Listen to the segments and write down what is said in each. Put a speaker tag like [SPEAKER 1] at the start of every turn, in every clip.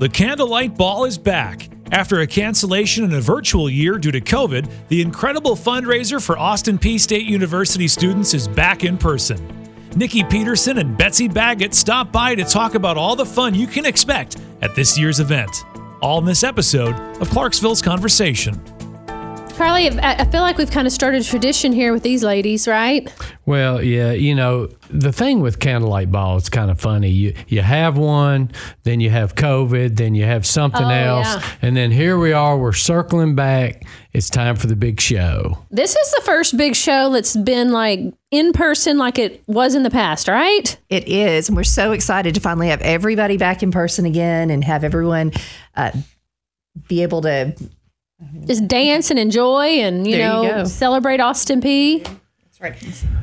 [SPEAKER 1] The Candlelight Ball is back. After a cancellation in a virtual year due to COVID, the incredible fundraiser for Austin Peay State University students is back in person. Nikki Peterson and Betsy Baggett stop by to talk about all the fun you can expect at this year's event. All in this episode of Clarksville's Conversation.
[SPEAKER 2] Charlie, I I feel like we've kind of started a tradition here with these ladies, right?
[SPEAKER 3] Well, yeah, you know, the thing with candlelight ball is kind of funny. You you have one, then you have COVID, then you have something
[SPEAKER 2] Oh,
[SPEAKER 3] else,
[SPEAKER 2] yeah.
[SPEAKER 3] and then here we are, we're circling back. It's time for the big show.
[SPEAKER 2] This is the first big show that's been like in person like it was in the past, right?
[SPEAKER 4] It is. And we're so excited to finally have everybody back in person again and have everyone uh, be able to.
[SPEAKER 2] Just dance and enjoy and, you
[SPEAKER 4] There
[SPEAKER 2] know,
[SPEAKER 4] go.
[SPEAKER 2] celebrate Austin Peay.
[SPEAKER 5] that's right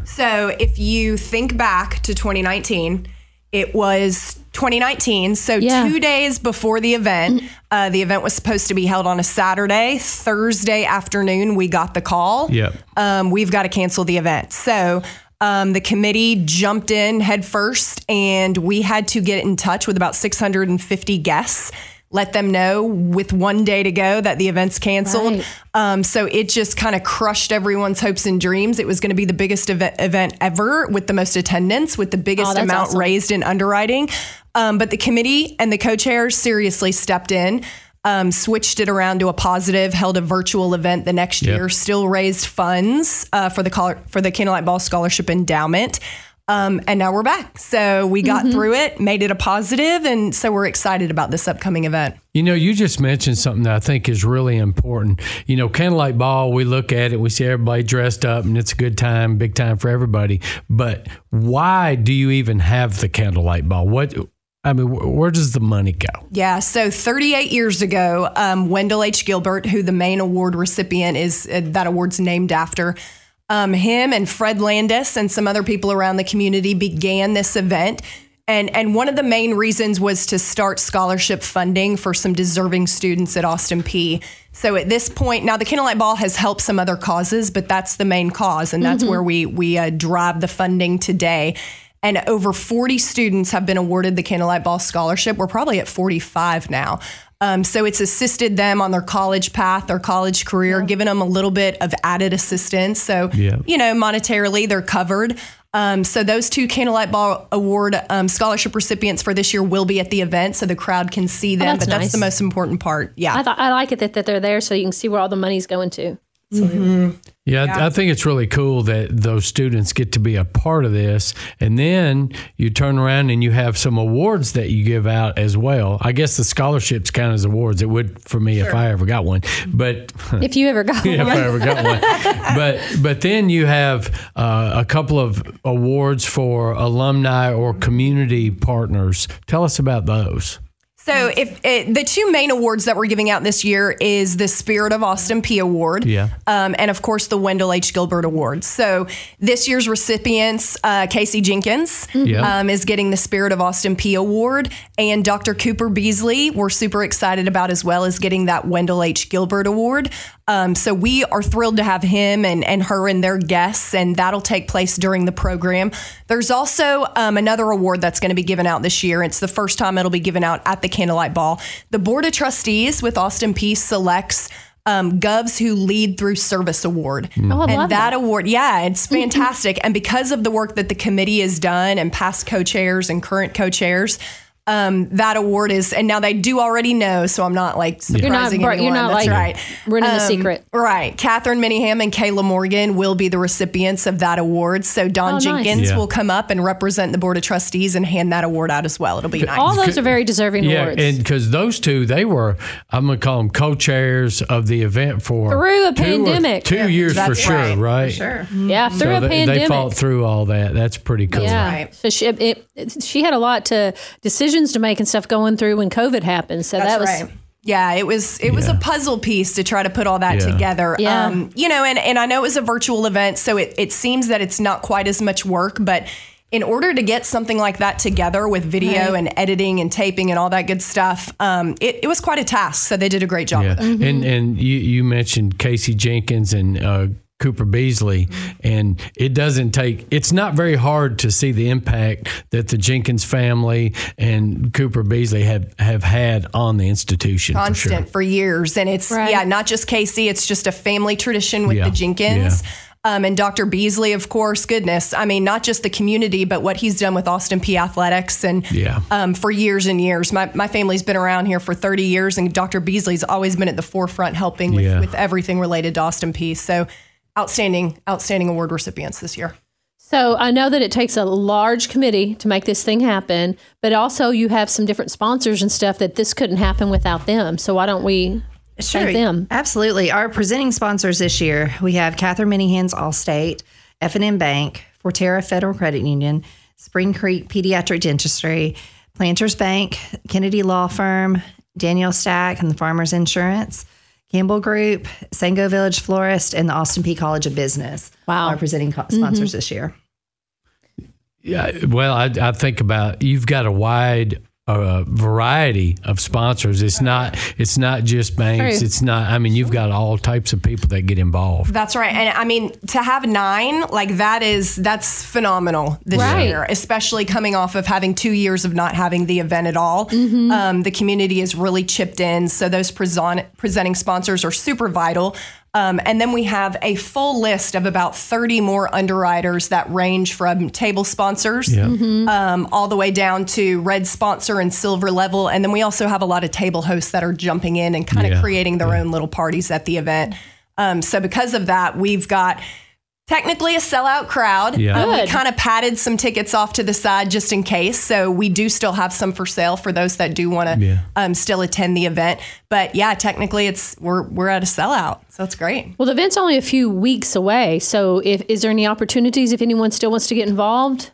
[SPEAKER 5] So if you think back to 2019, it was 2019. So
[SPEAKER 2] Yeah.
[SPEAKER 5] two days before the event, uh, the event was supposed to be held on a Saturday. Thursday afternoon, we got the call.
[SPEAKER 3] Yep.
[SPEAKER 5] Um, we've got to cancel the event. So um, the committee jumped in head first, and we had to get in touch with about 650 guests. Let them know with one day to go that the event's canceled.
[SPEAKER 2] Right.
[SPEAKER 5] Um, so it just kind of crushed everyone's hopes and dreams. It was going to be the biggest event, event ever with the most attendance, with the biggest
[SPEAKER 2] Oh,
[SPEAKER 5] amount
[SPEAKER 2] awesome.
[SPEAKER 5] raised in underwriting. Um, but the committee and the co chairs seriously stepped in, um, switched it around to a positive, held a virtual event the next
[SPEAKER 3] Yep.
[SPEAKER 5] year, still raised funds uh, for the color, for the Candlelight Ball Scholarship Endowment. Um, and now we're back. So we got
[SPEAKER 2] Mm-hmm.
[SPEAKER 5] through it, made it a positive, and so we're excited about this upcoming event.
[SPEAKER 3] You know, you just mentioned something that I think is really important. You know, candlelight ball, we look at it, we see everybody dressed up, and it's a good time, big time for everybody. But why do you even have the candlelight ball? What, I mean, where does the money go?
[SPEAKER 5] Yeah, so 38 years ago, um, Wendell H. Gilbert, who the main award recipient is, uh, that award's named after, um, him and Fred Landis and some other people around the community began this event. And, and one of the main reasons was to start scholarship funding for some deserving students at Austin Peay. So at this point, now the Candlelight Ball has helped some other causes, but that's the main cause, and that's where we we uh, drive the funding today. And over 40 students have been awarded the Candlelight Ball Scholarship. We're probably at 45 now. Um, so it's assisted them on their college path, their college career, given them a little bit of added assistance. So,
[SPEAKER 3] Yeah.
[SPEAKER 5] you know, monetarily, they're covered. Um, so those two Candlelight Ball Award um, scholarship recipients for this year will be at the event, so the crowd can see them.
[SPEAKER 2] that's
[SPEAKER 5] but that's the most important part. Yeah.
[SPEAKER 2] I thought I like it that, that they're there so you can see where all the money's going to.
[SPEAKER 3] Yeah, I- I think it's really cool that those students get to be a part of this. And then you turn around and you have some awards that you give out as well. I guess the scholarships count as awards. It would for me if I ever got one. But
[SPEAKER 2] If you ever got
[SPEAKER 3] if
[SPEAKER 2] one.
[SPEAKER 3] If I ever got one. But but then you have uh, a couple of awards for alumni or community partners. Tell us about those.
[SPEAKER 5] So, if it, the two main awards that we're giving out this year is the Spirit of Austin Peay Award,
[SPEAKER 3] Yeah.
[SPEAKER 5] um, and of course the Wendell H. Gilbert Award. So, this year's recipients, uh, Casey Jenkins,
[SPEAKER 3] Yeah.
[SPEAKER 5] um, is getting the Spirit of Austin Peay Award, and Dr. Cooper Beasley, we're super excited about as well, is getting that Wendell H. Gilbert Award. Um, so, we are thrilled to have him and, and her and their guests, and that'll take place during the program. There's also um, another award that's going to be given out this year. It's the first time it'll be given out at the Candlelight Ball. The Board of Trustees with Austin Peay's selects um, Govs who lead through service award.
[SPEAKER 2] Oh, I
[SPEAKER 5] and
[SPEAKER 2] love
[SPEAKER 5] that
[SPEAKER 2] that.
[SPEAKER 5] award, yeah, it's fantastic. and because of the work that the committee has done and past co-chairs and current co-chairs, um, that award is, and now they do already know, so I'm not like surprising
[SPEAKER 2] You're not, bro- you're not
[SPEAKER 5] That's
[SPEAKER 2] like
[SPEAKER 5] right.
[SPEAKER 2] running the
[SPEAKER 5] Um,
[SPEAKER 2] secret.
[SPEAKER 5] Right. Catherine Minningham and Kayla Morgan will be the recipients of that award. So Don
[SPEAKER 2] Oh, nice.
[SPEAKER 5] Jenkins
[SPEAKER 3] Yeah.
[SPEAKER 5] will come up and represent the Board of Trustees and hand that award out as well. It'll be nice.
[SPEAKER 2] All those are very deserving
[SPEAKER 3] Yeah,
[SPEAKER 2] awards.
[SPEAKER 3] and because those two, they were, I'm going to call them co-chairs of the event for
[SPEAKER 2] Through a
[SPEAKER 3] two or-
[SPEAKER 2] pandemic.
[SPEAKER 3] two years for
[SPEAKER 5] that's
[SPEAKER 3] sure,
[SPEAKER 5] right,
[SPEAKER 3] right?
[SPEAKER 5] for sure.
[SPEAKER 2] yeah, through
[SPEAKER 3] So
[SPEAKER 2] a
[SPEAKER 3] they,
[SPEAKER 2] pandemic.
[SPEAKER 3] they fought through all that. That's pretty cool.
[SPEAKER 2] Yeah.
[SPEAKER 5] right.
[SPEAKER 2] So she, it, it- she had a lot to decisions to make and stuff going through when COVID happened. So
[SPEAKER 5] That's
[SPEAKER 2] that was
[SPEAKER 5] right. Yeah, it was it was a puzzle piece to try to put all that
[SPEAKER 3] Yeah.
[SPEAKER 5] together.
[SPEAKER 2] Yeah.
[SPEAKER 5] Um, you know, and, and I know it was a virtual event, so it, it seems that it's not quite as much work, but in order to get something like that together with video and editing and taping and all that good stuff, um, it, it was quite a task. So they did a great job
[SPEAKER 3] Yeah,
[SPEAKER 5] with it.
[SPEAKER 3] and and you you mentioned Casey Jenkins and uh, Cooper Beasley, and it doesn't take. It's not very hard to see the impact that the Jenkins family and Cooper Beasley have have had on the institution. for sure.
[SPEAKER 5] constant for, years. And it's,
[SPEAKER 2] Right.
[SPEAKER 5] yeah, not just Casey, it's just a family tradition with
[SPEAKER 3] Yeah,
[SPEAKER 5] the Jenkins. Um, and Dr. Beasley, of course, goodness. I mean, not just the community, but what he's done with Austin Peay Athletics and
[SPEAKER 3] Yeah.
[SPEAKER 5] um, for years and years. My, my family's been around here for 30 years, and Dr. Beasley's always been at the forefront helping with,
[SPEAKER 3] Yeah.
[SPEAKER 5] with everything related to Austin Peay. So outstanding, outstanding award recipients this year.
[SPEAKER 2] So I know that it takes a large committee to make this thing happen, but also you have some different sponsors and stuff that this couldn't happen without them. So why don't we thank them?
[SPEAKER 4] Absolutely. Our presenting sponsors this year, we have Catherine Minihan's Allstate, F&M Bank, Fortera Federal Credit Union, Spring Creek Pediatric Dentistry, Planters Bank, Kennedy Law Firm, Daniel Stack and the Farmers Insurance, Campbell Group, Sango Village Florist, and the Austin Peay College of Business.
[SPEAKER 2] Wow.
[SPEAKER 4] Our presenting co- sponsors mm-hmm. this year.
[SPEAKER 3] Yeah, well, I, I think about you've got a wide uh, variety of sponsors. It's not it's not just banks.
[SPEAKER 2] True.
[SPEAKER 3] It's not. I mean, you've got all types of people that get involved.
[SPEAKER 5] That's right. And I mean, to have nine, like that is, that's phenomenal this
[SPEAKER 2] Right.
[SPEAKER 5] year, especially coming off of having two years of not having the event at all. Um, the community has really chipped in. So those present, presenting sponsors are super vital. Um, and then we have a full list of about 30 more underwriters that range from table sponsors
[SPEAKER 3] Yeah.
[SPEAKER 5] um, all the way down to red sponsor and silver level. And then we also have a lot of table hosts that are jumping in and kind of
[SPEAKER 3] Yeah,
[SPEAKER 5] creating their own little parties at the event. Um, so because of that, we've got technically a sellout crowd.
[SPEAKER 3] Yeah.
[SPEAKER 5] Um, we kind of padded some tickets off to the side just in case. So we do still have some for sale for those that do want to
[SPEAKER 3] Yeah.
[SPEAKER 5] um, still attend the event. But yeah, technically it's we're we're at a sellout. So it's great.
[SPEAKER 2] Well, the event's only a few weeks away. So if is there any opportunities if anyone still wants to get involved?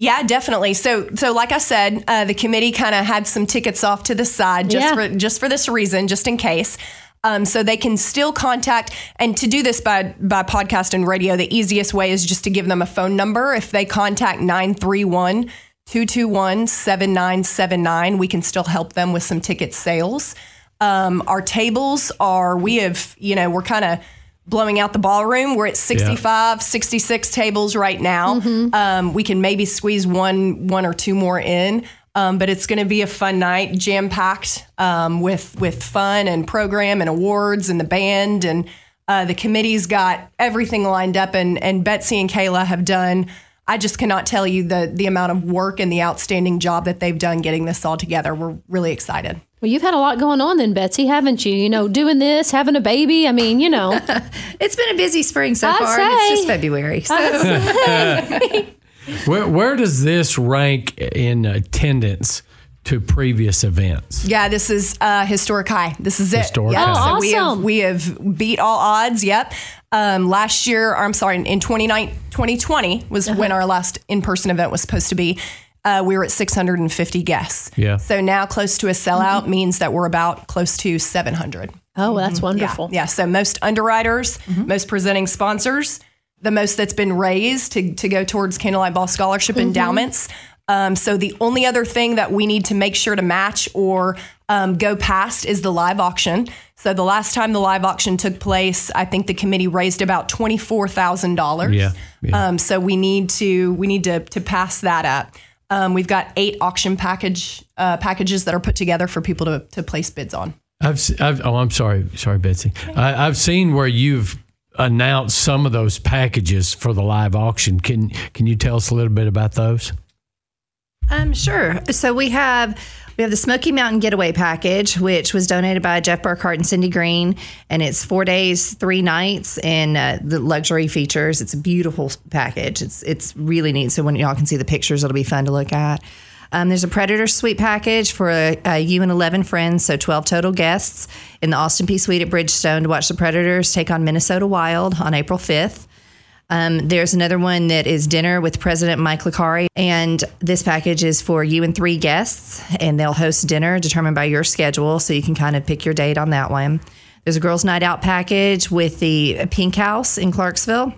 [SPEAKER 5] Yeah, definitely. So, so like I said, uh, the committee kind of had some tickets off to the side just
[SPEAKER 2] Yeah.
[SPEAKER 5] for just for this reason, just in case. Um, so they can still contact and to do this by by podcast and radio. The easiest way is just to give them a phone number. If they contact 931 221 7979, we can still help them with some ticket sales. Um, our tables are we have you know we're kind of blowing out the ballroom. We're at 65, 66 tables right now. Um, we can maybe squeeze one, one or two more in. Um, but it's going to be a fun night, jam packed um, with with fun and program and awards and the band and uh, the committee's got everything lined up. And and Betsy and Kayla have done. I just cannot tell you the the amount of work and the outstanding job that they've done getting this all together. We're really excited.
[SPEAKER 2] Well, you've had a lot going on then, Betsy, haven't you? You know, doing this, having a baby. I mean, you know,
[SPEAKER 4] It's been a busy spring so
[SPEAKER 2] I'd
[SPEAKER 4] far. and It's just February. So
[SPEAKER 3] Where where does this rank in attendance to previous events?
[SPEAKER 5] Yeah, this is uh, historic high. This is it.
[SPEAKER 3] Historic
[SPEAKER 5] yeah,
[SPEAKER 3] high.
[SPEAKER 2] Oh,
[SPEAKER 5] so we have
[SPEAKER 2] awesome.
[SPEAKER 5] we have beat all odds. Yep. Um, last year, or I'm sorry, in 2020 was
[SPEAKER 2] Uh-huh.
[SPEAKER 5] when our last in person event was supposed to be. Uh, we were at 650 guests.
[SPEAKER 3] Yeah.
[SPEAKER 5] So now close to a sellout means that we're about close to 700.
[SPEAKER 2] oh, well, that's wonderful.
[SPEAKER 5] Yeah. So most underwriters, most presenting sponsors, the most that's been raised to, to go towards Candlelight Ball Scholarship endowments. Um, so the only other thing that we need to make sure to match or um, go past is the live auction. So the last time the live auction took place, I think the committee raised about twenty four thousand dollars.
[SPEAKER 3] Yeah, yeah.
[SPEAKER 5] Um, so we need to we need to to pass that up. Um, we've got eight auction package uh, packages that are put together for people to to place bids on.
[SPEAKER 3] I've, s- I've oh I'm sorry sorry Betsy I, I've seen where you've announced some of those packages for the live auction. Can can you tell us a little bit about those?
[SPEAKER 4] Um, sure. So we have we have the Smoky Mountain Getaway Package, which was donated by Jeff Burkhart and Cindy Green, and it's four days, three nights, and uh, the luxury features. It's a beautiful package. It's it's really neat. So when y'all can see the pictures, it'll be fun to look at. Um, there's a Predator Suite package for uh, you and 11 friends, so 12 total guests in the Austin Peay Suite at Bridgestone to watch the Predators take on Minnesota Wild on April 5th. Um, there's another one that is dinner with President Mike Licari, and this package is for you and three guests, and they'll host dinner determined by your schedule, so you can kind of pick your date on that one. There's a girls' night out package with the Pink House in Clarksville.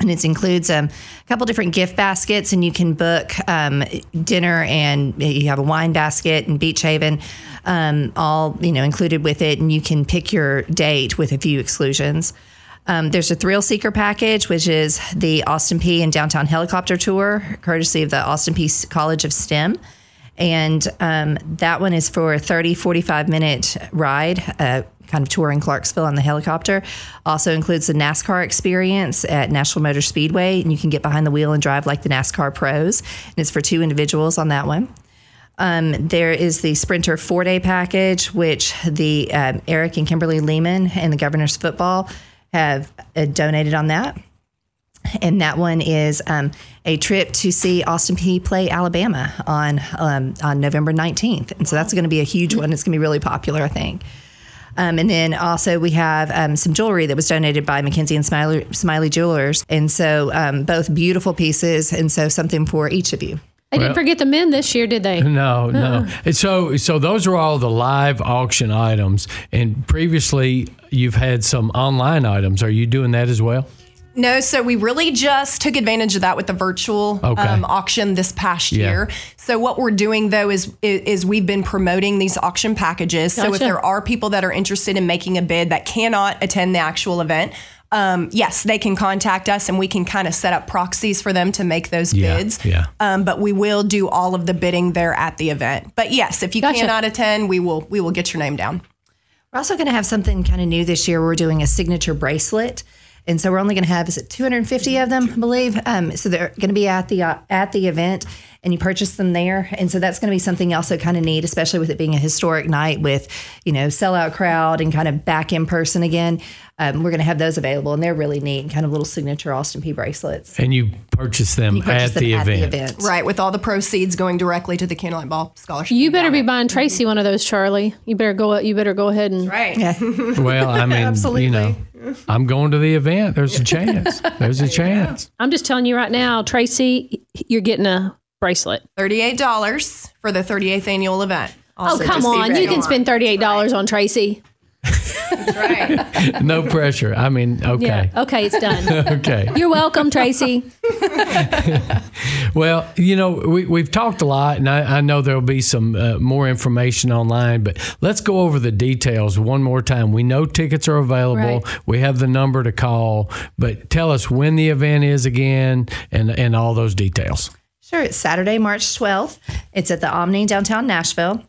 [SPEAKER 4] And it includes um, a couple different gift baskets, and you can book um, dinner, and you have a wine basket and Beachaven, um, all you know included with it, and you can pick your date with a few exclusions. Um, there's a Thrill Seeker package, which is the Austin Peay and Downtown Helicopter Tour, courtesy of the Austin Peay College of STEM. And um, that one is for a 30, 45 minute ride, uh, kind of touring Clarksville on the helicopter. Also includes the NASCAR experience at National Motor Speedway, and you can get behind the wheel and drive like the NASCAR pros. And it's for two individuals on that one. Um, there is the Sprinter four day package, which the um, Eric and Kimberly Lehman and the Governor's Football have uh, donated on that. And that one is um, a trip to see Austin Peay play Alabama on um, on November 19th. And so that's going to be a huge one. It's going to be really popular, I think. Um, and then also we have um, some jewelry that was donated by Mackenzie and Smiley, Smiley Jewelers. And so um, both beautiful pieces. And so something for each of you.
[SPEAKER 2] They didn't forget the men this year, did they?
[SPEAKER 3] No, no. And so, so those are all the live auction items. And previously, you've had some online items. Are you doing that as well?
[SPEAKER 5] No, so we really just took advantage of that with the virtual
[SPEAKER 3] Okay.
[SPEAKER 5] um, auction this past
[SPEAKER 3] Yeah.
[SPEAKER 5] year. So what we're doing though is is we've been promoting these auction packages. So if there are people that are interested in making a bid that cannot attend the actual event, um, yes, they can contact us and we can kind of set up proxies for them to make those
[SPEAKER 3] Yeah,
[SPEAKER 5] bids.
[SPEAKER 3] yeah.
[SPEAKER 5] Um, but we will do all of the bidding there at the event. But yes, if you
[SPEAKER 2] Gotcha.
[SPEAKER 5] cannot attend, we will we will get your name down.
[SPEAKER 4] We're also going to have something kind of new this year. We're doing a signature bracelet. And so we're only going to have is it 250 of them, I believe. Um, so they're going to be at the uh, at the event, and you purchase them there. And so that's going to be something also kind of neat, especially with it being a historic night with you know sellout crowd and kind of back in person again. Um, we're going to have those available, and they're really neat, kind of little signature Austin Peay bracelets.
[SPEAKER 3] And you purchase them,
[SPEAKER 4] You purchase
[SPEAKER 3] at,
[SPEAKER 4] them
[SPEAKER 3] the
[SPEAKER 4] at
[SPEAKER 3] event.
[SPEAKER 4] the event.
[SPEAKER 5] Right, with all the proceeds going directly to the Candlelight Ball Scholarship.
[SPEAKER 2] You better be buying Tracy one of those, Charlie. You better go. You better go ahead and.
[SPEAKER 5] Right.
[SPEAKER 3] Well, I mean,
[SPEAKER 4] Absolutely.
[SPEAKER 3] you know, I'm going to the event. There's a chance. There's a chance.
[SPEAKER 2] I'm just telling you right now, Tracy, you're getting a bracelet.
[SPEAKER 5] $38 for the 38th annual event.
[SPEAKER 2] Oh, come
[SPEAKER 5] just
[SPEAKER 2] on. You can spend $38 on Tracy.
[SPEAKER 5] Right.
[SPEAKER 3] No pressure. I mean, okay.
[SPEAKER 2] Yeah. Okay, it's done.
[SPEAKER 3] Okay.
[SPEAKER 2] You're welcome, Tracy.
[SPEAKER 3] Well, you know, we, we've talked a lot, and I, I know there'll be some uh, more information online, but let's go over the details one more time. We know tickets are available,
[SPEAKER 2] Right.
[SPEAKER 3] we have the number to call, but tell us when the event is again and, and all those details.
[SPEAKER 4] Sure, it's Saturday, March 12th. It's at the Omni downtown Nashville.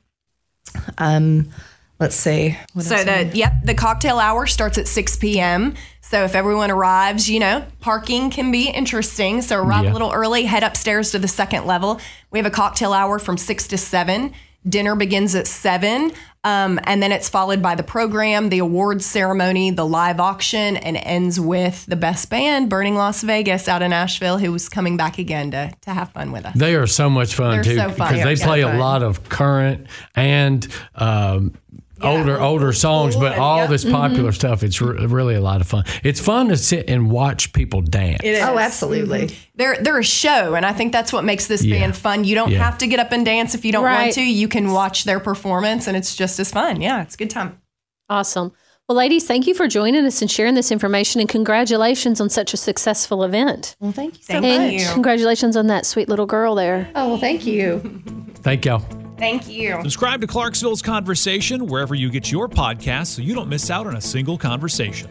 [SPEAKER 4] Um, let's see. What
[SPEAKER 5] So the yep, the cocktail hour starts at 6 p.m. So if everyone arrives, you know, parking can be interesting. So arrive
[SPEAKER 3] Yeah.
[SPEAKER 5] a little early, head upstairs to the second level. We have a cocktail hour from 6 to 7. Dinner begins at 7. Um, and then it's followed by the program, the awards ceremony, the live auction, and ends with the best band, Burning Las Vegas out of Nashville, who was coming back again to, to have fun with us.
[SPEAKER 3] They are so much fun
[SPEAKER 5] They're
[SPEAKER 3] too
[SPEAKER 5] so
[SPEAKER 3] because they
[SPEAKER 5] They
[SPEAKER 3] play
[SPEAKER 5] so
[SPEAKER 3] a lot of current and um, older older songs, but all
[SPEAKER 5] yep.
[SPEAKER 3] this mm-hmm. popular stuff. It's re- really a lot of fun. It's fun to sit and watch people dance.
[SPEAKER 4] Oh, absolutely. Mm-hmm.
[SPEAKER 5] They're they're a show, and I think that's what makes this
[SPEAKER 3] Yeah.
[SPEAKER 5] band fun. You don't
[SPEAKER 3] Yeah.
[SPEAKER 5] have to get up and dance if you don't
[SPEAKER 2] Right.
[SPEAKER 5] want to. You can watch their performance, and it's just as fun. Yeah, it's a good time.
[SPEAKER 2] Awesome. Well, ladies, thank you for joining us and sharing this information, and congratulations on such a successful event.
[SPEAKER 4] Well, thank you so
[SPEAKER 5] Thank
[SPEAKER 2] And
[SPEAKER 4] much.
[SPEAKER 5] you.
[SPEAKER 2] congratulations on that sweet little girl there.
[SPEAKER 4] Oh, well, thank you.
[SPEAKER 3] Thank y'all.
[SPEAKER 5] Thank you.
[SPEAKER 1] Subscribe to Clarksville's Conversation wherever you get your podcasts so you don't miss out on a single conversation.